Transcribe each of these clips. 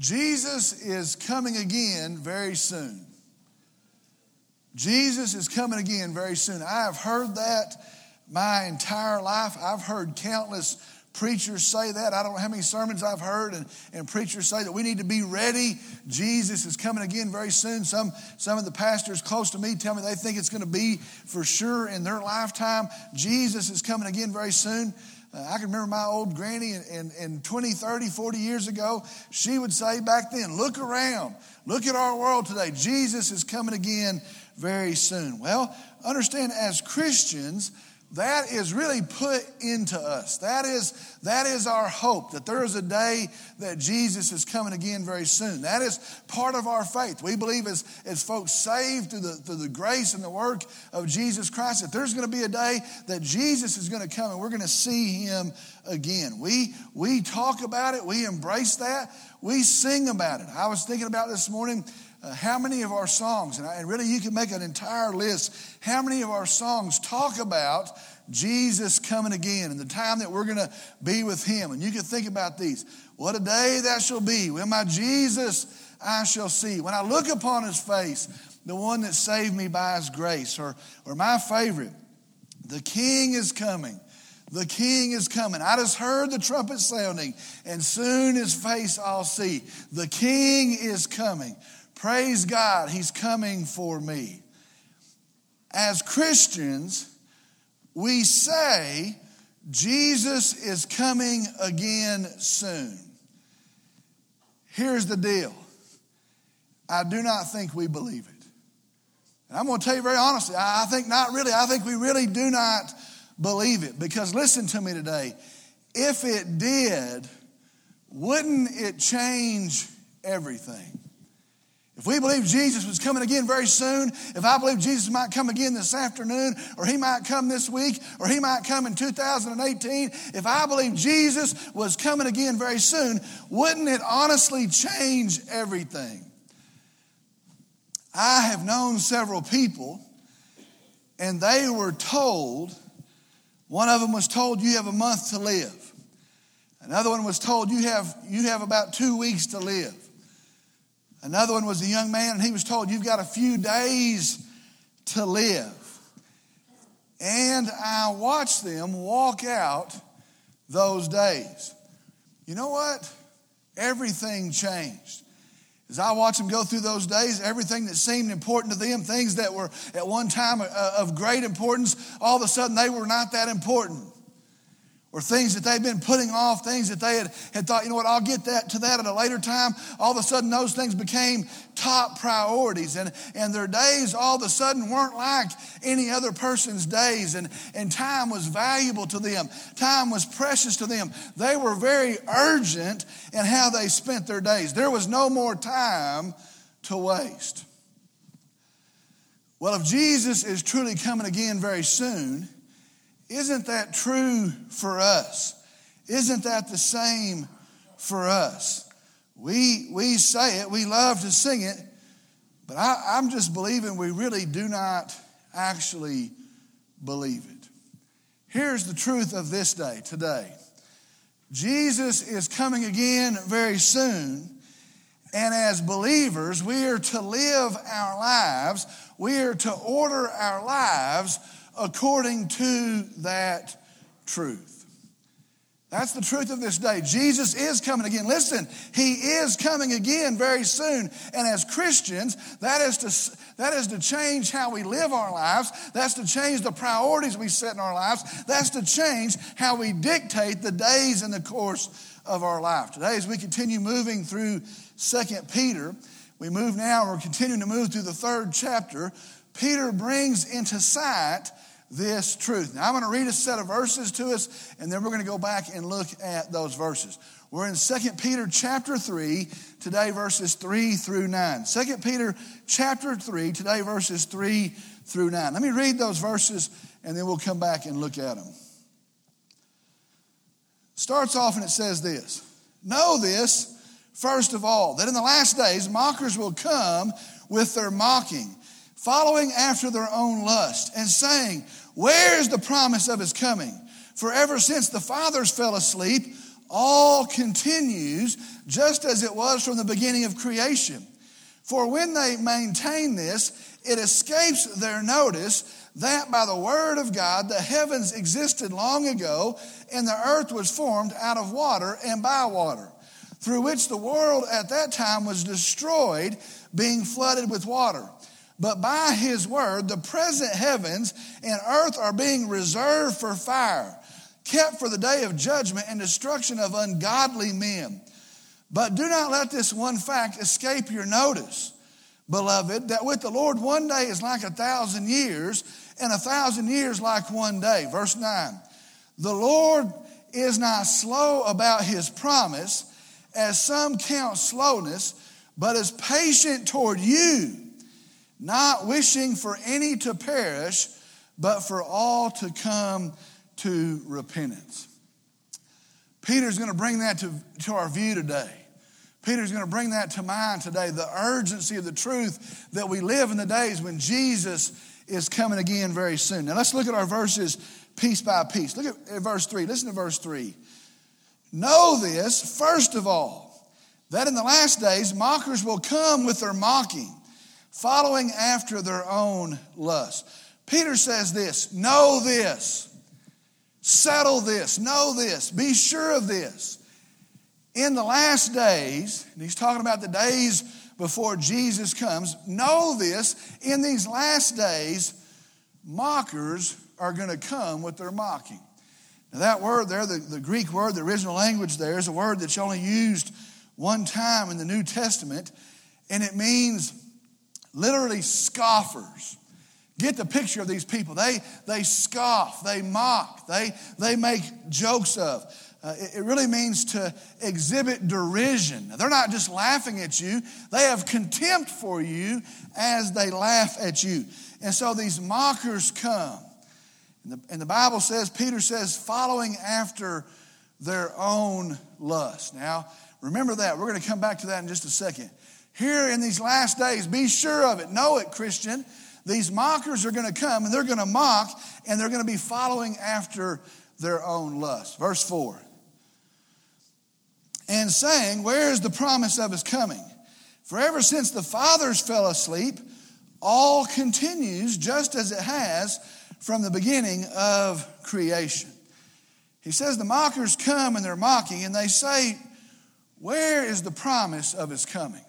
Jesus is coming again very soon. Jesus is coming again very soon. I have heard that my entire life. I've heard countless preachers say that. I don't know how many sermons I've heard and, and preachers say that we need to be ready. Jesus is coming again very soon. Some, some of the pastors close to me tell me they think it's going to be for sure in their lifetime. Jesus is coming again very soon. Uh, I can remember my old granny in, in, in 20, 30, 40 years ago. She would say back then, Look around. Look at our world today. Jesus is coming again very soon. Well, understand as Christians, that is really put into us. That is, that is our hope that there is a day that Jesus is coming again very soon. That is part of our faith. We believe as, as folks saved through the, through the grace and the work of Jesus Christ, that there's going to be a day that Jesus is going to come and we're going to see him again. We, we talk about it, we embrace that, we sing about it. I was thinking about this morning uh, how many of our songs, and, I, and really you can make an entire list, how many of our songs talk about Jesus coming again and the time that we're going to be with Him? And you can think about these. What a day that shall be when my Jesus I shall see. When I look upon His face, the one that saved me by His grace. Or, or my favorite, the King is coming. The King is coming. I just heard the trumpet sounding, and soon His face I'll see. The King is coming. Praise God, He's coming for me. As Christians, we say Jesus is coming again soon. Here's the deal I do not think we believe it. And I'm going to tell you very honestly, I think not really. I think we really do not believe it. Because listen to me today. If it did, wouldn't it change everything? If we believe Jesus was coming again very soon, if I believe Jesus might come again this afternoon, or he might come this week, or he might come in 2018, if I believe Jesus was coming again very soon, wouldn't it honestly change everything? I have known several people, and they were told, one of them was told, you have a month to live. Another one was told, you have, you have about two weeks to live. Another one was a young man, and he was told, You've got a few days to live. And I watched them walk out those days. You know what? Everything changed. As I watched them go through those days, everything that seemed important to them, things that were at one time uh, of great importance, all of a sudden they were not that important or things that they've been putting off, things that they had, had thought, you know what, I'll get that to that at a later time. All of a sudden, those things became top priorities. And, and their days all of a sudden weren't like any other person's days. And, and time was valuable to them, time was precious to them. They were very urgent in how they spent their days. There was no more time to waste. Well, if Jesus is truly coming again very soon, isn't that true for us? Isn't that the same for us? We, we say it, we love to sing it, but I, I'm just believing we really do not actually believe it. Here's the truth of this day, today Jesus is coming again very soon. And as believers, we are to live our lives, we are to order our lives according to that truth. That's the truth of this day. Jesus is coming again. Listen, He is coming again very soon. And as Christians, that is to, that is to change how we live our lives. That's to change the priorities we set in our lives. That's to change how we dictate the days and the course of our life. Today, as we continue moving through Second Peter, we move now, we're continuing to move through the third chapter. Peter brings into sight this truth. Now, I'm going to read a set of verses to us, and then we're going to go back and look at those verses. We're in 2 Peter chapter 3, today verses 3 through 9. 2 Peter chapter 3, today verses 3 through 9. Let me read those verses, and then we'll come back and look at them. Starts off and it says this Know this, first of all, that in the last days mockers will come with their mocking, following after their own lust, and saying, where is the promise of his coming? For ever since the fathers fell asleep, all continues just as it was from the beginning of creation. For when they maintain this, it escapes their notice that by the word of God the heavens existed long ago, and the earth was formed out of water and by water, through which the world at that time was destroyed, being flooded with water. But by his word, the present heavens and earth are being reserved for fire, kept for the day of judgment and destruction of ungodly men. But do not let this one fact escape your notice, beloved, that with the Lord one day is like a thousand years, and a thousand years like one day. Verse 9 The Lord is not slow about his promise, as some count slowness, but is patient toward you not wishing for any to perish, but for all to come to repentance. Peter's going to bring that to, to our view today. Peter's going to bring that to mind today the urgency of the truth that we live in the days when Jesus is coming again very soon. Now let's look at our verses piece by piece. Look at verse 3. Listen to verse 3. Know this, first of all, that in the last days mockers will come with their mocking following after their own lust. Peter says this know this, settle this, know this, be sure of this. In the last days, and he's talking about the days before Jesus comes, know this, in these last days, mockers are going to come with their mocking. Now, that word there, the, the Greek word, the original language there, is a word that's only used one time in the New Testament, and it means literally scoffers. Get the picture of these people. They, they scoff, they mock, they, they make jokes of. Uh, it, it, really means to exhibit derision. They're not just laughing at you, they have contempt for you as they laugh at you. And so these mockers come. And the, and the Bible says, Peter says, following after their own lust. Now, remember that. We're going to come back to that in just a second here in these last days. Be sure of it. Know it, Christian. These mockers are going to come and they're going to mock and they're going to be following after their own lust. Verse 4. And saying, Where is the promise of his coming? For ever since the fathers fell asleep, all continues just as it has from the beginning of creation. He says, The mockers come and they're mocking, and they say, Where is the promise of his coming?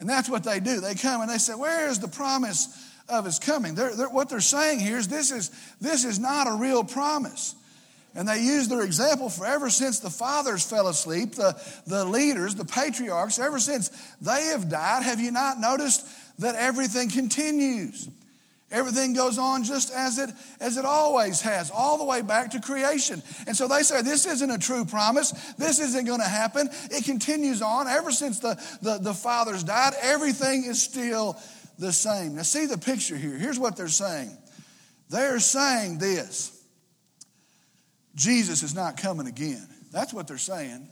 And that's what they do. They come and they say, Where is the promise of his coming? They're, they're, what they're saying here is this, is this is not a real promise. And they use their example for ever since the fathers fell asleep, the, the leaders, the patriarchs, ever since they have died, have you not noticed that everything continues? Everything goes on just as it, as it always has, all the way back to creation. And so they say, This isn't a true promise. This isn't going to happen. It continues on. Ever since the, the, the fathers died, everything is still the same. Now, see the picture here. Here's what they're saying they're saying this Jesus is not coming again. That's what they're saying.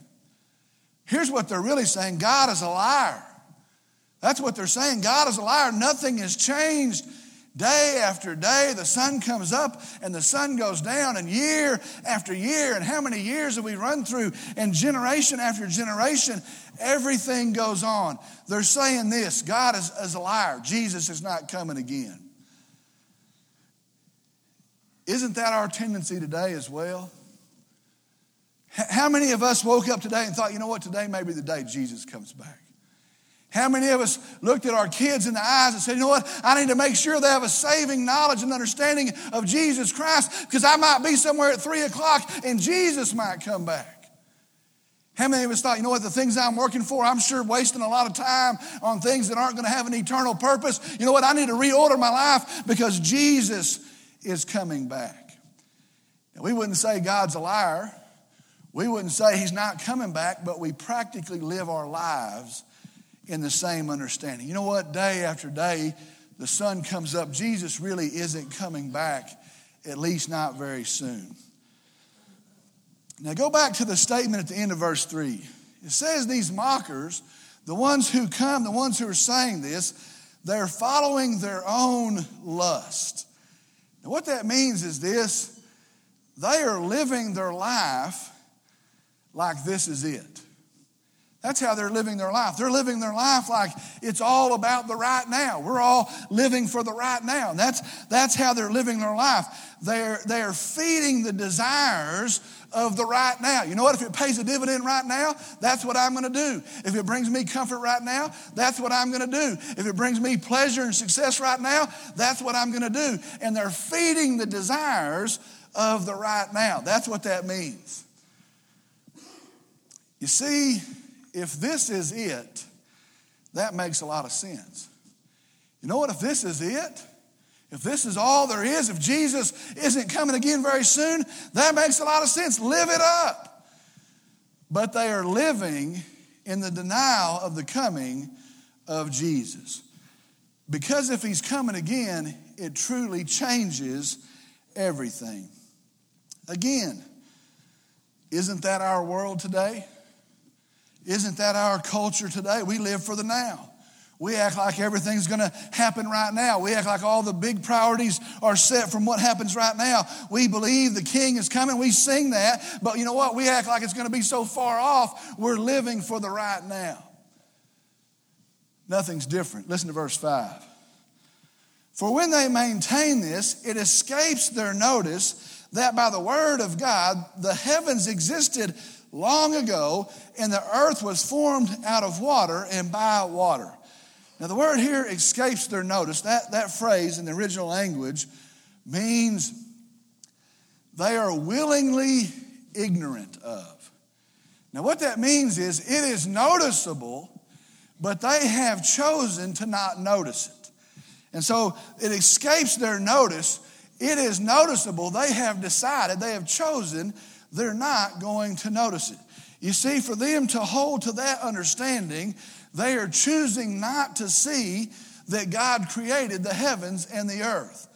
Here's what they're really saying God is a liar. That's what they're saying. God is a liar. Nothing has changed Day after day, the sun comes up and the sun goes down, and year after year, and how many years have we run through? And generation after generation, everything goes on. They're saying this God is, is a liar, Jesus is not coming again. Isn't that our tendency today as well? How many of us woke up today and thought, you know what, today may be the day Jesus comes back? How many of us looked at our kids in the eyes and said, you know what? I need to make sure they have a saving knowledge and understanding of Jesus Christ because I might be somewhere at three o'clock and Jesus might come back. How many of us thought, you know what, the things I'm working for, I'm sure wasting a lot of time on things that aren't going to have an eternal purpose. You know what, I need to reorder my life because Jesus is coming back. Now, we wouldn't say God's a liar. We wouldn't say he's not coming back, but we practically live our lives in the same understanding. You know what? Day after day, the sun comes up. Jesus really isn't coming back, at least not very soon. Now, go back to the statement at the end of verse 3. It says these mockers, the ones who come, the ones who are saying this, they're following their own lust. Now, what that means is this they are living their life like this is it. That's how they're living their life. They're living their life like it's all about the right now. We're all living for the right now. That's, that's how they're living their life. They're, they're feeding the desires of the right now. You know what? If it pays a dividend right now, that's what I'm going to do. If it brings me comfort right now, that's what I'm going to do. If it brings me pleasure and success right now, that's what I'm going to do. And they're feeding the desires of the right now. That's what that means. You see, if this is it, that makes a lot of sense. You know what? If this is it, if this is all there is, if Jesus isn't coming again very soon, that makes a lot of sense. Live it up. But they are living in the denial of the coming of Jesus. Because if he's coming again, it truly changes everything. Again, isn't that our world today? Isn't that our culture today? We live for the now. We act like everything's going to happen right now. We act like all the big priorities are set from what happens right now. We believe the king is coming. We sing that. But you know what? We act like it's going to be so far off. We're living for the right now. Nothing's different. Listen to verse 5. For when they maintain this, it escapes their notice that by the word of God, the heavens existed long ago, and the earth was formed out of water and by water. Now, the word here escapes their notice. That, that phrase in the original language means they are willingly ignorant of. Now, what that means is it is noticeable, but they have chosen to not notice it. And so it escapes their notice. It is noticeable. They have decided, they have chosen they're not going to notice it. You see, for them to hold to that understanding, they are choosing not to see that God created the heavens and the earth.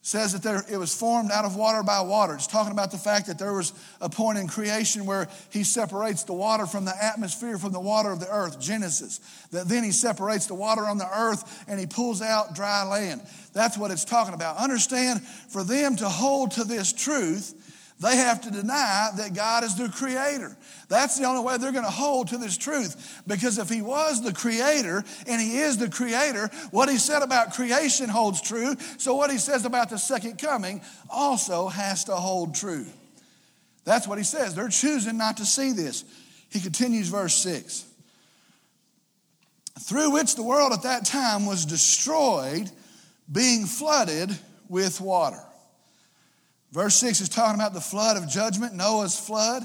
It says that there, it was formed out of water by water. It's talking about the fact that there was a point in creation where he separates the water from the atmosphere from the water of the earth, Genesis. That then he separates the water on the earth and he pulls out dry land. That's what it's talking about. Understand, for them to hold to this truth, they have to deny that God is the creator. That's the only way they're going to hold to this truth. Because if He was the creator and He is the creator, what He said about creation holds true. So what He says about the second coming also has to hold true. That's what He says. They're choosing not to see this. He continues, verse 6 through which the world at that time was destroyed, being flooded with water. Verse 6 is talking about the flood of judgment, Noah's flood.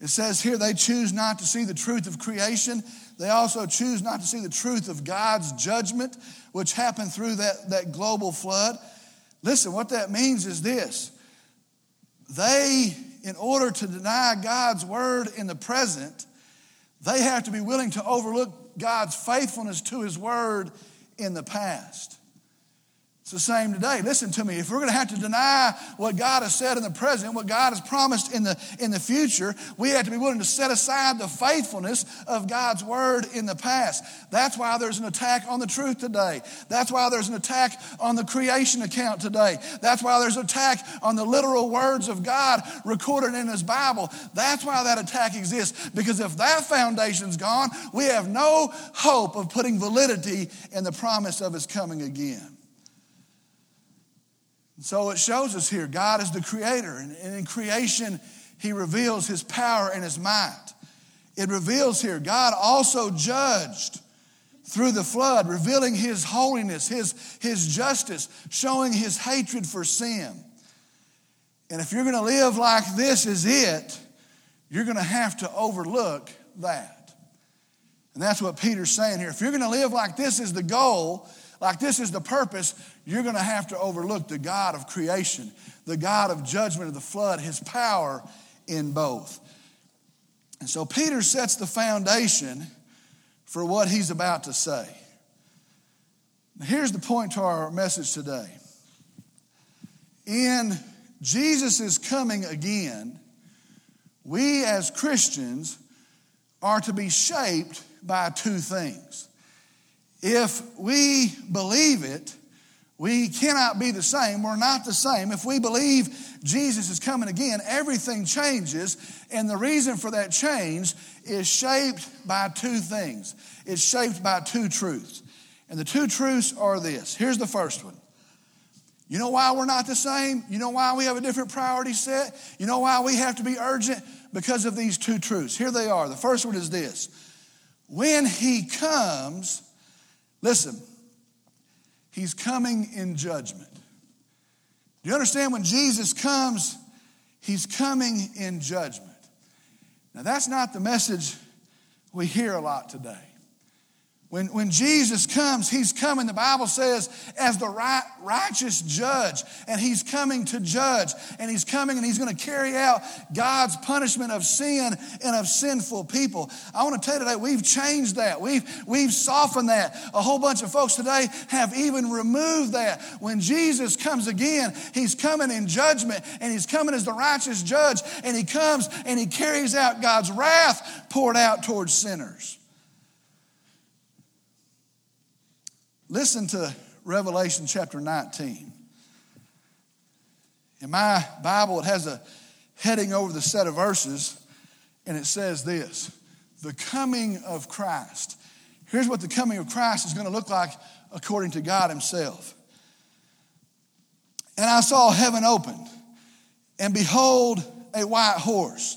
It says here they choose not to see the truth of creation. They also choose not to see the truth of God's judgment, which happened through that, that global flood. Listen, what that means is this they, in order to deny God's word in the present, they have to be willing to overlook God's faithfulness to his word in the past. It's the same today. Listen to me. If we're going to have to deny what God has said in the present, what God has promised in the, in the future, we have to be willing to set aside the faithfulness of God's word in the past. That's why there's an attack on the truth today. That's why there's an attack on the creation account today. That's why there's an attack on the literal words of God recorded in His Bible. That's why that attack exists. Because if that foundation's gone, we have no hope of putting validity in the promise of His coming again. So it shows us here God is the creator, and in creation, He reveals His power and His might. It reveals here God also judged through the flood, revealing His holiness, His, his justice, showing His hatred for sin. And if you're going to live like this is it, you're going to have to overlook that. And that's what Peter's saying here. If you're going to live like this is the goal, like this is the purpose, you're going to have to overlook the God of creation, the God of judgment of the flood, his power in both. And so Peter sets the foundation for what he's about to say. Here's the point to our message today. In Jesus' coming again, we as Christians are to be shaped by two things. If we believe it, We cannot be the same. We're not the same. If we believe Jesus is coming again, everything changes. And the reason for that change is shaped by two things it's shaped by two truths. And the two truths are this. Here's the first one. You know why we're not the same? You know why we have a different priority set? You know why we have to be urgent? Because of these two truths. Here they are. The first one is this when he comes, listen, He's coming in judgment. Do you understand when Jesus comes, he's coming in judgment? Now, that's not the message we hear a lot today. When, when Jesus comes, he's coming, the Bible says, as the right, righteous judge. And he's coming to judge. And he's coming and he's going to carry out God's punishment of sin and of sinful people. I want to tell you today, we've changed that. We've, we've softened that. A whole bunch of folks today have even removed that. When Jesus comes again, he's coming in judgment and he's coming as the righteous judge. And he comes and he carries out God's wrath poured out towards sinners. Listen to Revelation chapter 19. In my Bible, it has a heading over the set of verses, and it says this The coming of Christ. Here's what the coming of Christ is going to look like according to God Himself. And I saw heaven opened, and behold, a white horse.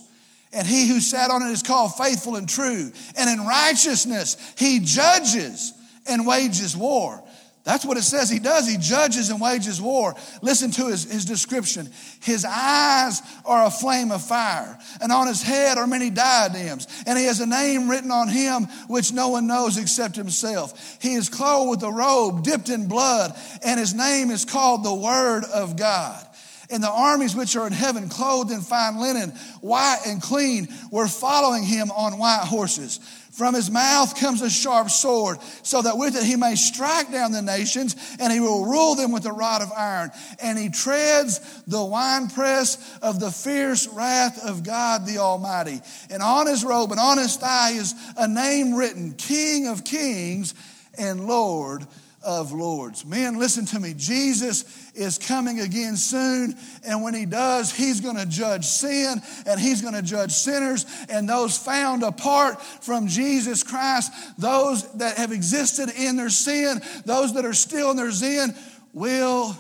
And he who sat on it is called faithful and true. And in righteousness he judges and wages war. That's what it says he does. He judges and wages war. Listen to his, his description. His eyes are a flame of fire, and on his head are many diadems, and he has a name written on him which no one knows except himself. He is clothed with a robe dipped in blood, and his name is called the Word of God. And the armies which are in heaven, clothed in fine linen, white and clean, were following him on white horses. From his mouth comes a sharp sword, so that with it he may strike down the nations, and he will rule them with a rod of iron. And he treads the winepress of the fierce wrath of God the Almighty. And on his robe and on his thigh is a name written King of Kings and Lord of lords. Men, listen to me. Jesus is coming again soon, and when he does, he's going to judge sin and he's going to judge sinners and those found apart from Jesus Christ, those that have existed in their sin, those that are still in their sin, will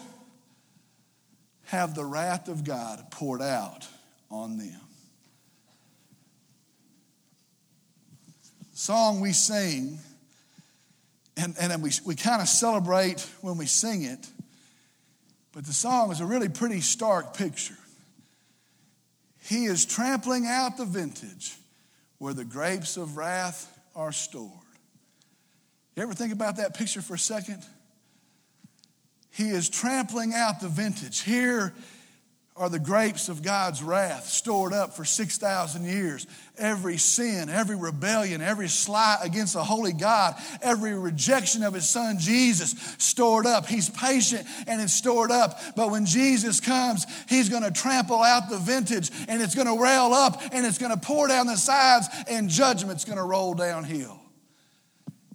have the wrath of God poured out on them. The song we sing and, and we, we kind of celebrate when we sing it, but the song is a really pretty stark picture. He is trampling out the vintage where the grapes of wrath are stored. You ever think about that picture for a second? He is trampling out the vintage. Here are the grapes of God's wrath stored up for 6,000 years. Every sin, every rebellion, every slight against the holy God, every rejection of his son Jesus stored up. He's patient and it's stored up. But when Jesus comes, he's going to trample out the vintage and it's going to rail up and it's going to pour down the sides and judgment's going to roll downhill.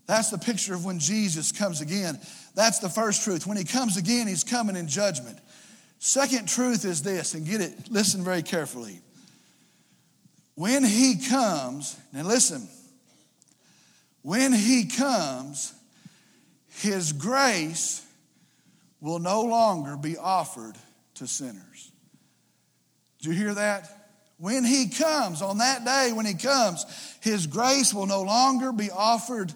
That's the picture of when Jesus comes again. That's the first truth. When he comes again, he's coming in judgment. Second truth is this, and get it, listen very carefully. When he comes, now listen, when he comes, his grace will no longer be offered to sinners. Did you hear that? When he comes, on that day when he comes, his grace will no longer be offered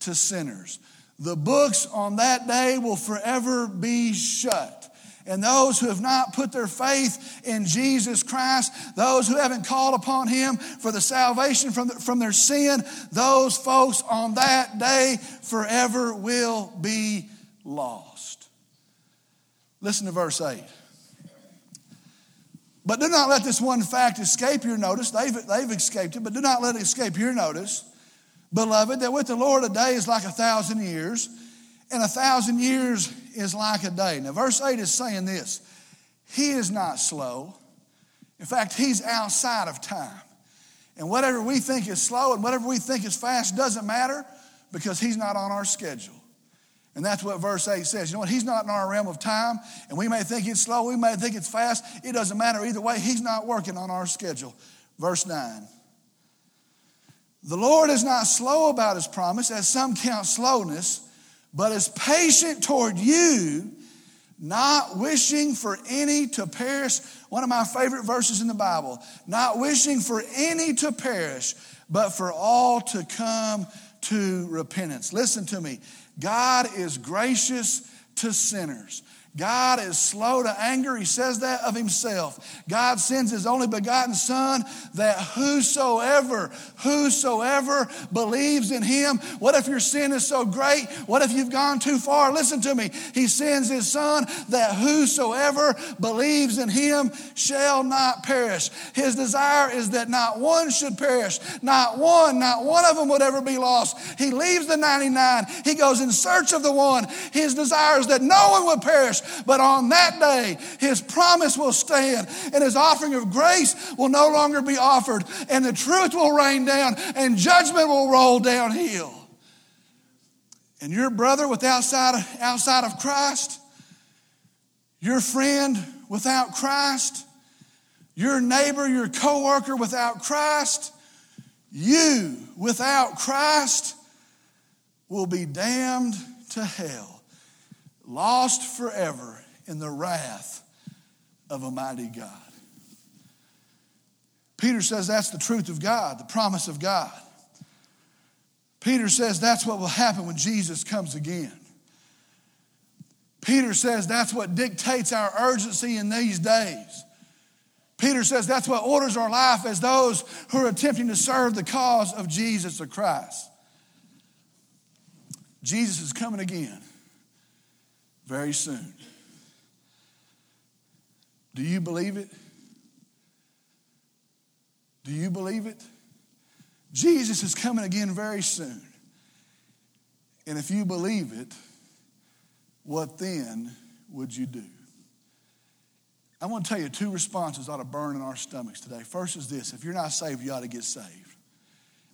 to sinners. The books on that day will forever be shut. And those who have not put their faith in Jesus Christ, those who haven't called upon Him for the salvation from, the, from their sin, those folks on that day forever will be lost. Listen to verse 8. But do not let this one fact escape your notice. They've, they've escaped it, but do not let it escape your notice. Beloved, that with the Lord a day is like a thousand years, and a thousand years is like a day. Now, verse 8 is saying this He is not slow. In fact, He's outside of time. And whatever we think is slow and whatever we think is fast doesn't matter because He's not on our schedule. And that's what verse 8 says. You know what? He's not in our realm of time, and we may think it's slow, we may think it's fast. It doesn't matter either way. He's not working on our schedule. Verse 9. The Lord is not slow about his promise, as some count slowness, but is patient toward you, not wishing for any to perish. One of my favorite verses in the Bible. Not wishing for any to perish, but for all to come to repentance. Listen to me. God is gracious to sinners. God is slow to anger. He says that of himself. God sends his only begotten Son that whosoever, whosoever believes in him. What if your sin is so great? What if you've gone too far? Listen to me. He sends his Son that whosoever believes in him shall not perish. His desire is that not one should perish. Not one, not one of them would ever be lost. He leaves the 99. He goes in search of the one. His desire is that no one would perish but on that day, his promise will stand, and his offering of grace will no longer be offered, and the truth will rain down, and judgment will roll downhill. And your brother with outside, outside of Christ, your friend without Christ, your neighbor, your coworker without Christ, you without Christ will be damned to hell lost forever in the wrath of a mighty God. Peter says that's the truth of God, the promise of God. Peter says that's what will happen when Jesus comes again. Peter says that's what dictates our urgency in these days. Peter says that's what orders our life as those who are attempting to serve the cause of Jesus the Christ. Jesus is coming again very soon. Do you believe it? Do you believe it? Jesus is coming again very soon. And if you believe it, what then would you do? I want to tell you two responses ought to burn in our stomachs today. First is this if you're not saved, you ought to get saved.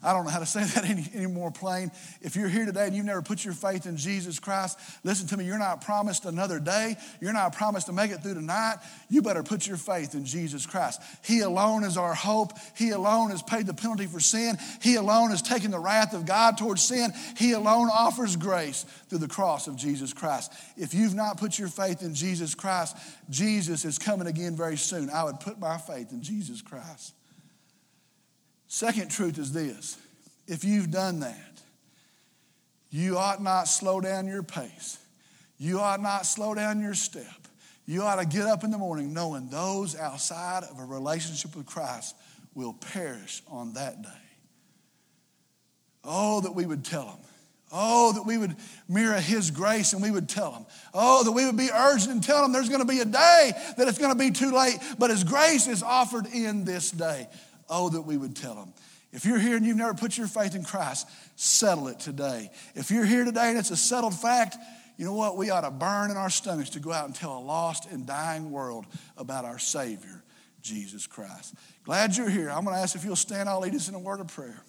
I don't know how to say that any, any more plain. If you're here today and you've never put your faith in Jesus Christ, listen to me. You're not promised another day. You're not promised to make it through tonight. You better put your faith in Jesus Christ. He alone is our hope. He alone has paid the penalty for sin. He alone has taken the wrath of God towards sin. He alone offers grace through the cross of Jesus Christ. If you've not put your faith in Jesus Christ, Jesus is coming again very soon. I would put my faith in Jesus Christ. Second truth is this if you've done that, you ought not slow down your pace. You ought not slow down your step. You ought to get up in the morning knowing those outside of a relationship with Christ will perish on that day. Oh, that we would tell them. Oh, that we would mirror His grace and we would tell them. Oh, that we would be urgent and tell them there's going to be a day that it's going to be too late, but His grace is offered in this day. Oh, that we would tell them. If you're here and you've never put your faith in Christ, settle it today. If you're here today and it's a settled fact, you know what? We ought to burn in our stomachs to go out and tell a lost and dying world about our Savior, Jesus Christ. Glad you're here. I'm going to ask if you'll stand. I'll lead us in a word of prayer.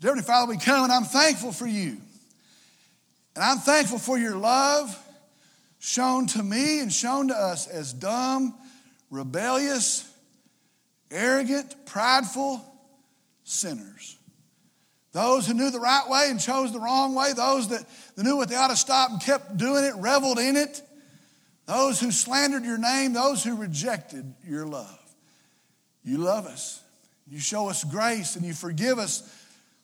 Dear Father, we come and I'm thankful for you. And I'm thankful for your love shown to me and shown to us as dumb, rebellious, arrogant, prideful sinners. Those who knew the right way and chose the wrong way, those that, knew what they ought to stop and kept doing it, reveled in it, those who slandered your name, those who rejected your love. You love us. You show us grace and you forgive us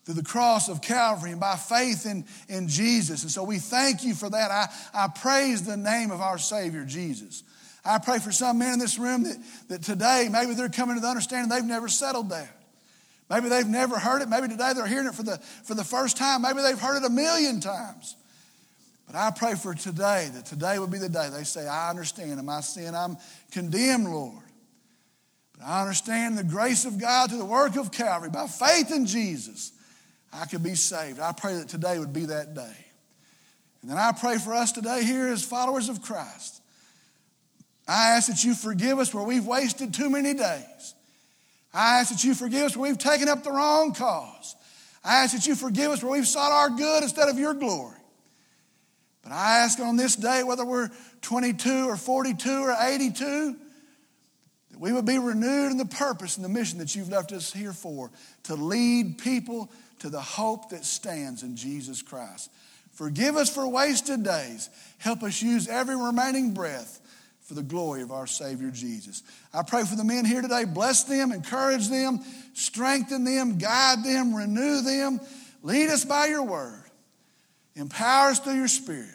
through the cross of Calvary and by faith in, in Jesus. And so we thank you for that. I, I praise the name of our Savior, Jesus. I pray for some men in this room that, that today maybe they're coming to the understanding they've never settled that. Maybe they've never heard it. Maybe today they're hearing it for the, for the first time. Maybe they've heard it a million times. But I pray for today that today would be the day they say, I understand my sin I'm condemned, Lord. But I understand the grace of God through the work of Calvary by faith in Jesus. I could be saved. I pray that today would be that day. And then I pray for us today here as followers of Christ. I ask that you forgive us where we've wasted too many days. I ask that you forgive us where we've taken up the wrong cause. I ask that you forgive us where we've sought our good instead of your glory. But I ask on this day, whether we're 22 or 42 or 82, that we would be renewed in the purpose and the mission that you've left us here for to lead people to the hope that stands in Jesus Christ. Forgive us for wasted days. Help us use every remaining breath for the glory of our Savior Jesus. I pray for the men here today. Bless them, encourage them, strengthen them, guide them, renew them. Lead us by your word. Empower us through your spirit.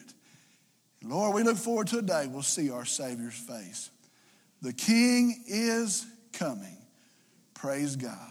Lord, we look forward to a day we'll see our Savior's face. The King is coming. Praise God.